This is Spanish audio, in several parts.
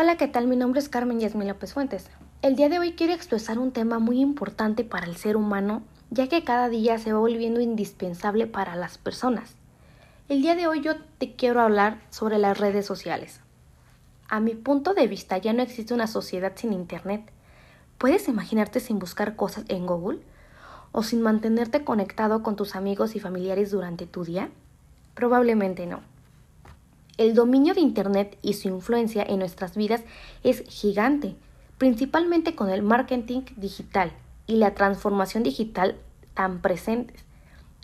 Hola, ¿qué tal? Mi nombre es Carmen Yasmín López Fuentes. El día de hoy quiero expresar un tema muy importante para el ser humano, ya que cada día se va volviendo indispensable para las personas. El día de hoy yo te quiero hablar sobre las redes sociales. A mi punto de vista ya no existe una sociedad sin Internet. ¿Puedes imaginarte sin buscar cosas en Google? ¿O sin mantenerte conectado con tus amigos y familiares durante tu día? Probablemente no. El dominio de Internet y su influencia en nuestras vidas es gigante, principalmente con el marketing digital y la transformación digital tan presentes.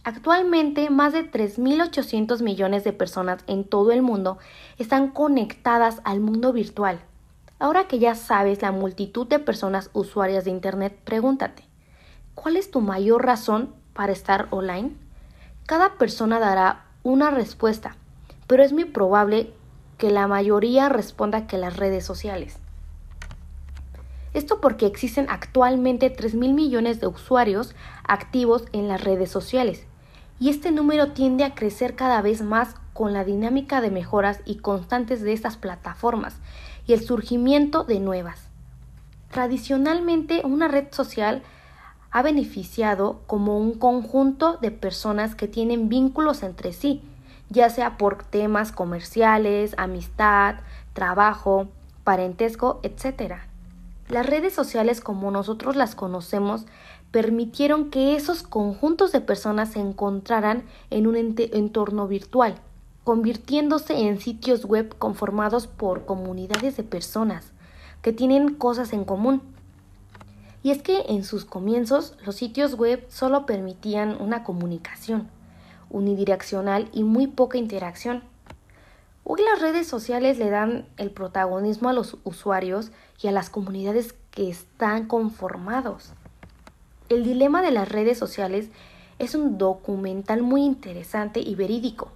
Actualmente, más de 3.800 millones de personas en todo el mundo están conectadas al mundo virtual. Ahora que ya sabes la multitud de personas usuarias de Internet, pregúntate, ¿cuál es tu mayor razón para estar online? Cada persona dará una respuesta, pero es muy probable que la mayoría responda que las redes sociales. Esto porque existen actualmente 3 mil millones de usuarios activos en las redes sociales y este número tiende a crecer cada vez más con la dinámica de mejoras y constantes de estas plataformas y el surgimiento de nuevas. Tradicionalmente una red social ha beneficiado como un conjunto de personas que tienen vínculos entre sí, ya sea por temas comerciales, amistad, trabajo, parentesco, etc. Las redes sociales como nosotros las conocemos permitieron que esos conjuntos de personas se encontraran en un entorno virtual, convirtiéndose en sitios web conformados por comunidades de personas que tienen cosas en común. Y es que en sus comienzos los sitios web solo permitían una comunicación unidireccional y muy poca interacción. Hoy las redes sociales le dan el protagonismo a los usuarios y a las comunidades que están conformados. El dilema de las redes sociales es un documental muy interesante y verídico,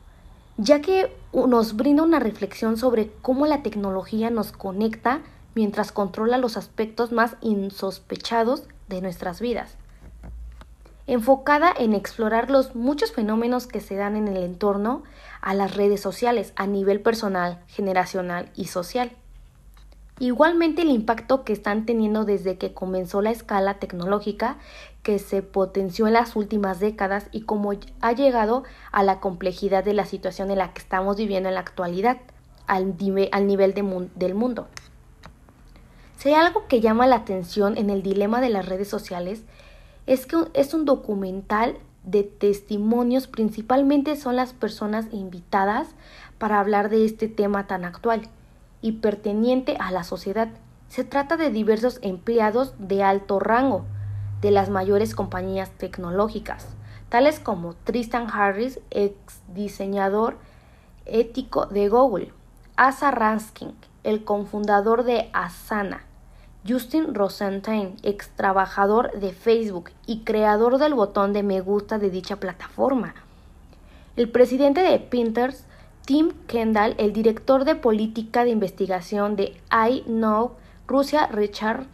ya que nos brinda una reflexión sobre cómo la tecnología nos conecta mientras controla los aspectos más insospechados de nuestras vidas enfocada en explorar los muchos fenómenos que se dan en el entorno a las redes sociales a nivel personal, generacional y social. Igualmente el impacto que están teniendo desde que comenzó la escala tecnológica que se potenció en las últimas décadas y cómo ha llegado a la complejidad de la situación en la que estamos viviendo en la actualidad al, nivel del mundo. Si hay algo que llama la atención en el dilema de las redes sociales es que es un documental de testimonios, principalmente son las personas invitadas para hablar de este tema tan actual y perteniente a la sociedad. Se trata de diversos empleados de alto rango de las mayores compañías tecnológicas, tales como Tristan Harris, ex diseñador ético de Google, Asa Raskin, el cofundador de Asana, Justin Rosenstein, ex trabajador de Facebook y creador del botón de me gusta de dicha plataforma. El presidente de Pinterest, Tim Kendall, el director de política de investigación de I Know Rusia Richard,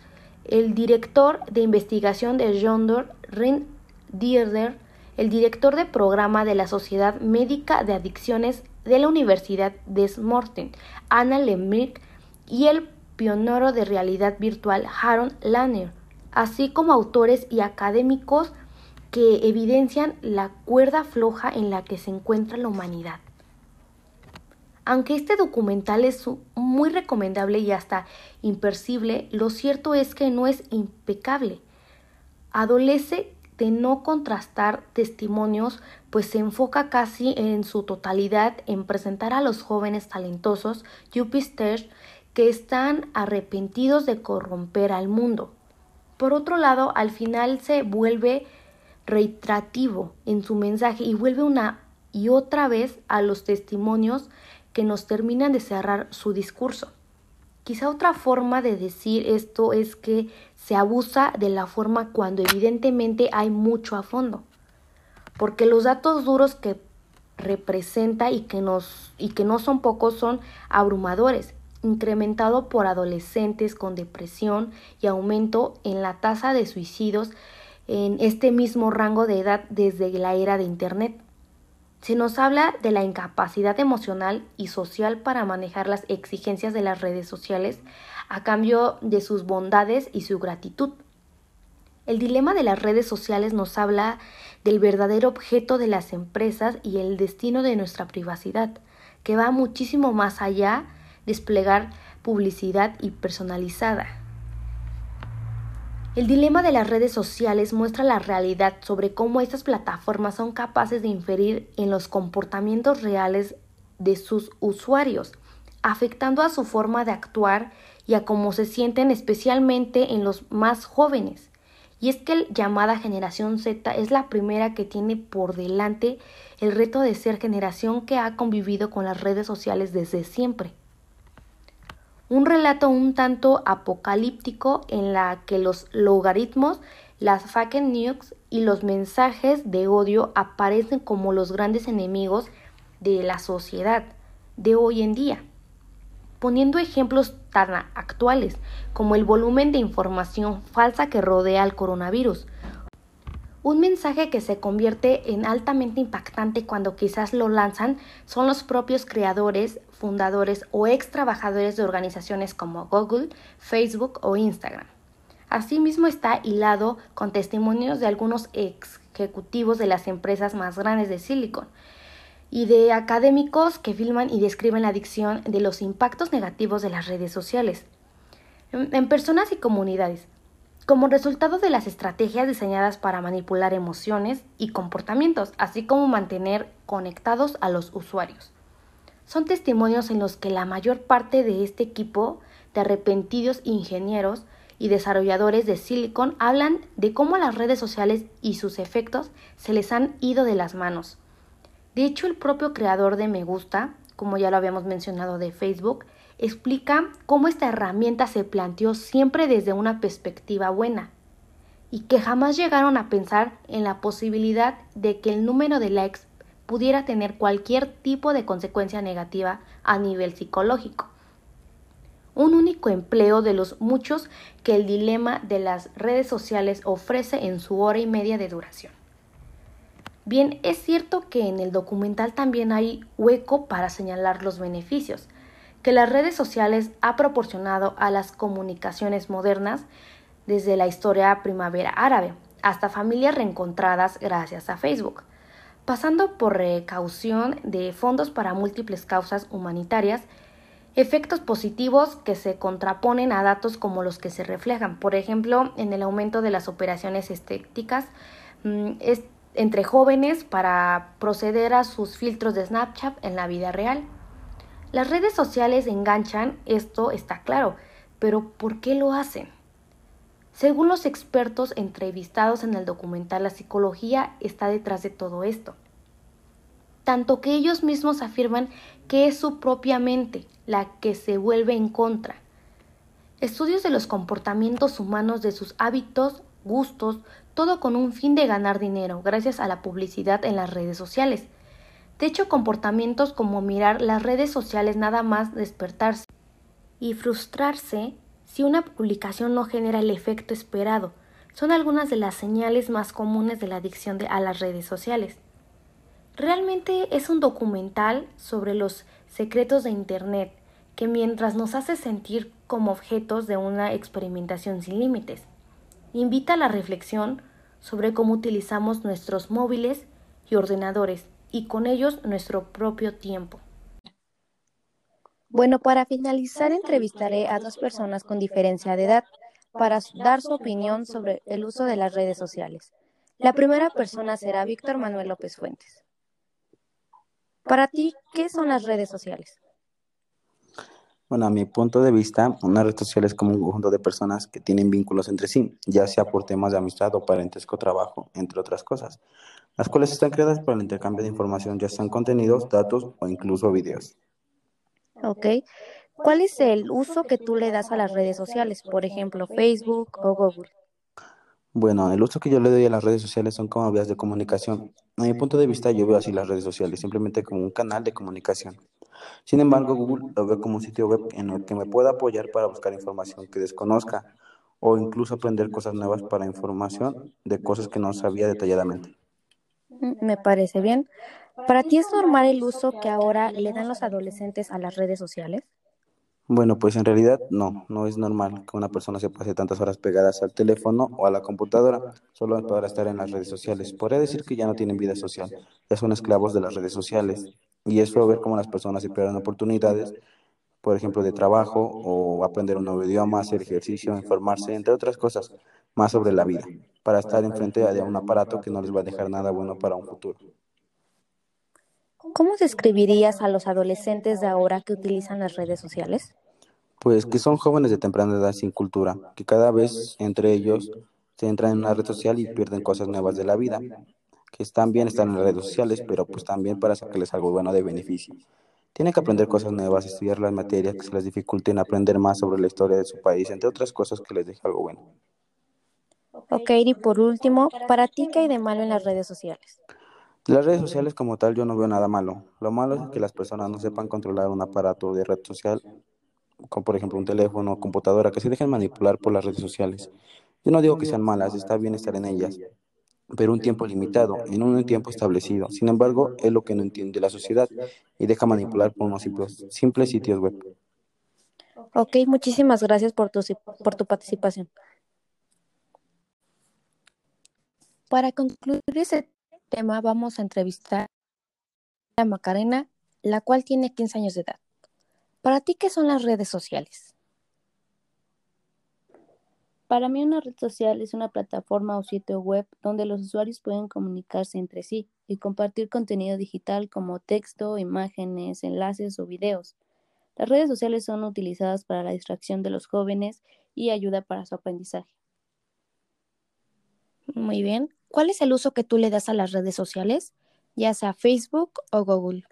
el director de investigación de Yonder, Rin Dierder, el director de programa de la Sociedad Médica de Adicciones de la Universidad de Smorton, Anna Lemrick, y el pionero de realidad virtual Harold Lanner, así como autores y académicos que evidencian la cuerda floja en la que se encuentra la humanidad. Aunque este documental es muy recomendable y hasta impercible, lo cierto es que no es impecable. Adolece de no contrastar testimonios, pues se enfoca casi en su totalidad en presentar a los jóvenes talentosos, Jupiter, que están arrepentidos de corromper al mundo. Por otro lado, al final se vuelve reiterativo en su mensaje y vuelve una y otra vez a los testimonios que nos terminan de cerrar su discurso. Quizá otra forma de decir esto es que se abusa de la forma cuando evidentemente hay mucho a fondo, porque los datos duros que representa y que, nos, y que no son pocos son abrumadores incrementado por adolescentes con depresión y aumento en la tasa de suicidios en este mismo rango de edad desde la era de Internet. Se nos habla de la incapacidad emocional y social para manejar las exigencias de las redes sociales a cambio de sus bondades y su gratitud. El dilema de las redes sociales nos habla del verdadero objeto de las empresas y el destino de nuestra privacidad, que va muchísimo más allá desplegar publicidad y personalizada. El dilema de las redes sociales muestra la realidad sobre cómo estas plataformas son capaces de inferir en los comportamientos reales de sus usuarios, afectando a su forma de actuar y a cómo se sienten especialmente en los más jóvenes. Y es que la llamada generación Z es la primera que tiene por delante el reto de ser generación que ha convivido con las redes sociales desde siempre. Un relato un tanto apocalíptico en la que los logaritmos, las fake news y los mensajes de odio aparecen como los grandes enemigos de la sociedad de hoy en día poniendo ejemplos tan actuales como el volumen de información falsa que rodea al coronavirus. Un mensaje que se convierte en altamente impactante cuando quizás lo lanzan son los propios creadores, fundadores o ex trabajadores de organizaciones como Google, Facebook o Instagram. Asimismo está hilado con testimonios de algunos ejecutivos de las empresas más grandes de Silicon, y de académicos que filman y describen la adicción de los impactos negativos de las redes sociales en personas y comunidades, como resultado de las estrategias diseñadas para manipular emociones y comportamientos, así como mantener conectados a los usuarios. Son testimonios en los que la mayor parte de este equipo de arrepentidos ingenieros y desarrolladores de Silicon hablan de cómo las redes sociales y sus efectos se les han ido de las manos de hecho, el propio creador de Me Gusta, como ya lo habíamos mencionado de Facebook, explica cómo esta herramienta se planteó siempre desde una perspectiva buena y que jamás llegaron a pensar en la posibilidad de que el número de likes pudiera tener cualquier tipo de consecuencia negativa a nivel psicológico. Un único empleo de los muchos que el dilema de las redes sociales ofrece en su hora y media de duración. Bien, es cierto que en el documental también hay hueco para señalar los beneficios que las redes sociales ha proporcionado a las comunicaciones modernas desde la historia primavera árabe hasta familias reencontradas gracias a Facebook, pasando por recaución de fondos para múltiples causas humanitarias, efectos positivos que se contraponen a datos como los que se reflejan, por ejemplo, en el aumento de las operaciones estéticas, mm, entre jóvenes para proceder a sus filtros de Snapchat en la vida real. Las redes sociales enganchan, esto está claro, pero ¿por qué lo hacen? Según los expertos entrevistados en el documental, la psicología está detrás de todo esto. Tanto que ellos mismos afirman que es su propia mente la que se vuelve en contra. Estudios de los comportamientos humanos, de sus hábitos, gustos, todo con un fin de ganar dinero, gracias a la publicidad en las redes sociales. De hecho, comportamientos como mirar las redes sociales nada más despertarse y frustrarse si una publicación no genera el efecto esperado son algunas de las señales más comunes de la adicción a las redes sociales. Realmente es un documental sobre los secretos de Internet que mientras nos hace sentir como objetos de una experimentación sin límites invita a la reflexión sobre cómo utilizamos nuestros móviles y ordenadores y con ellos nuestro propio tiempo. Bueno, para finalizar entrevistaré a dos personas con diferencia de edad para dar su opinión sobre el uso de las redes sociales. La primera persona será Víctor Manuel López Fuentes. Para ti, ¿qué son las redes sociales? Bueno, a mi punto de vista, una red social es como un conjunto de personas que tienen vínculos entre sí, ya sea por temas de amistad o parentesco trabajo, entre otras cosas, las cuales están creadas para el intercambio de información, ya sean contenidos, datos o incluso videos. Ok. ¿Cuál es el uso que tú le das a las redes sociales, por ejemplo, Facebook o Google? Bueno, el uso que yo le doy a las redes sociales son como vías de comunicación. A mi punto de vista, yo veo así las redes sociales, simplemente como un canal de comunicación. Sin embargo, Google lo ve como un sitio web en el que me pueda apoyar para buscar información que desconozca o incluso aprender cosas nuevas para información de cosas que no sabía detalladamente. Mm, me parece bien. ¿Para ti es normal el uso que ahora le dan los adolescentes a las redes sociales? Bueno, pues en realidad no, no es normal que una persona se pase tantas horas pegadas al teléfono o a la computadora solo para estar en las redes sociales. Podría decir que ya no tienen vida social, ya son esclavos de las redes sociales. Y es feo ver cómo las personas se pierden oportunidades, por ejemplo, de trabajo o aprender un nuevo idioma, hacer ejercicio, informarse, entre otras cosas, más sobre la vida, para estar enfrente de un aparato que no les va a dejar nada bueno para un futuro. ¿Cómo describirías a los adolescentes de ahora que utilizan las redes sociales? Pues que son jóvenes de temprana edad sin cultura, que cada vez entre ellos se entran en una red social y pierden cosas nuevas de la vida, que están bien estar en las redes sociales, pero pues también para sacarles algo bueno de beneficio. Tienen que aprender cosas nuevas, estudiar las materias que se les dificulten, aprender más sobre la historia de su país, entre otras cosas que les deje algo bueno. Ok, y por último, ¿para ti qué hay de malo en las redes sociales? Las redes sociales como tal yo no veo nada malo. Lo malo es que las personas no sepan controlar un aparato de red social, como por ejemplo un teléfono o computadora, que se dejen manipular por las redes sociales. Yo no digo que sean malas, está bien estar en ellas, pero un tiempo limitado, en un tiempo establecido. Sin embargo, es lo que no entiende la sociedad y deja manipular por unos simples, simples sitios web. Ok, muchísimas gracias por tu, por tu participación. Para concluir ese tema vamos a entrevistar a Macarena, la cual tiene 15 años de edad. ¿Para ti qué son las redes sociales? Para mí una red social es una plataforma o sitio web donde los usuarios pueden comunicarse entre sí y compartir contenido digital como texto, imágenes, enlaces o videos. Las redes sociales son utilizadas para la distracción de los jóvenes y ayuda para su aprendizaje. Muy bien. ¿Cuál es el uso que tú le das a las redes sociales, ya sea Facebook o Google?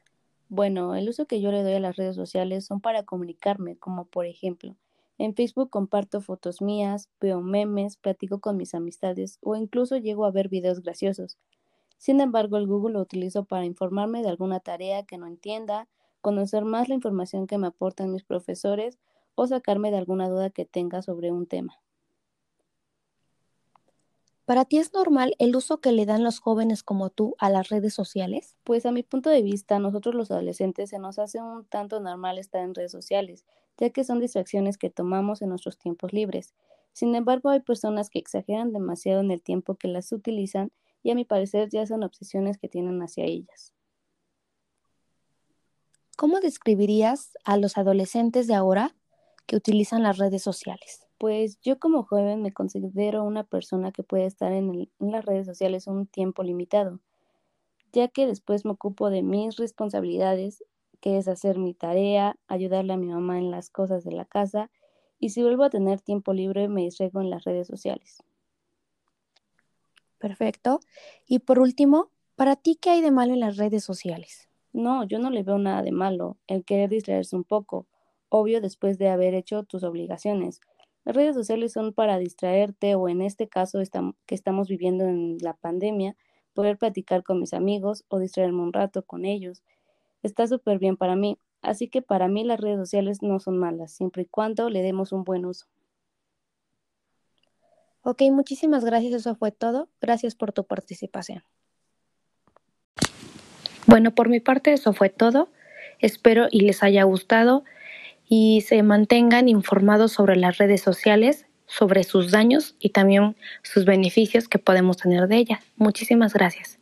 Bueno, el uso que yo le doy a las redes sociales son para comunicarme, como por ejemplo, en Facebook comparto fotos mías, veo memes, platico con mis amistades o incluso llego a ver videos graciosos. Sin embargo, el Google lo utilizo para informarme de alguna tarea que no entienda, conocer más la información que me aportan mis profesores o sacarme de alguna duda que tenga sobre un tema. ¿Para ti es normal el uso que le dan los jóvenes como tú a las redes sociales? Pues a mi punto de vista, nosotros los adolescentes se nos hace un tanto normal estar en redes sociales, ya que son distracciones que tomamos en nuestros tiempos libres. Sin embargo, hay personas que exageran demasiado en el tiempo que las utilizan y a mi parecer ya son obsesiones que tienen hacia ellas. ¿Cómo describirías a los adolescentes de ahora que utilizan las redes sociales? Pues yo como joven me considero una persona que puede estar en, las redes sociales un tiempo limitado, ya que después me ocupo de mis responsabilidades, que es hacer mi tarea, ayudarle a mi mamá en las cosas de la casa, y si vuelvo a tener tiempo libre me distraigo en las redes sociales. Perfecto. Y por último, ¿para ti qué hay de malo en las redes sociales? No, yo no le veo nada de malo el querer distraerse un poco, obvio después de haber hecho tus obligaciones las redes sociales son para distraerte o en este caso que estamos viviendo en la pandemia, poder platicar con mis amigos o distraerme un rato con ellos. Está súper bien para mí, así que para mí las redes sociales no son malas, siempre y cuando le demos un buen uso. Ok, muchísimas gracias, eso fue todo. Gracias por tu participación. Bueno, por mi parte eso fue todo. Espero y les haya gustado y se mantengan informados sobre las redes sociales, sobre sus daños y también sus beneficios que podemos tener de ellas. Muchísimas gracias.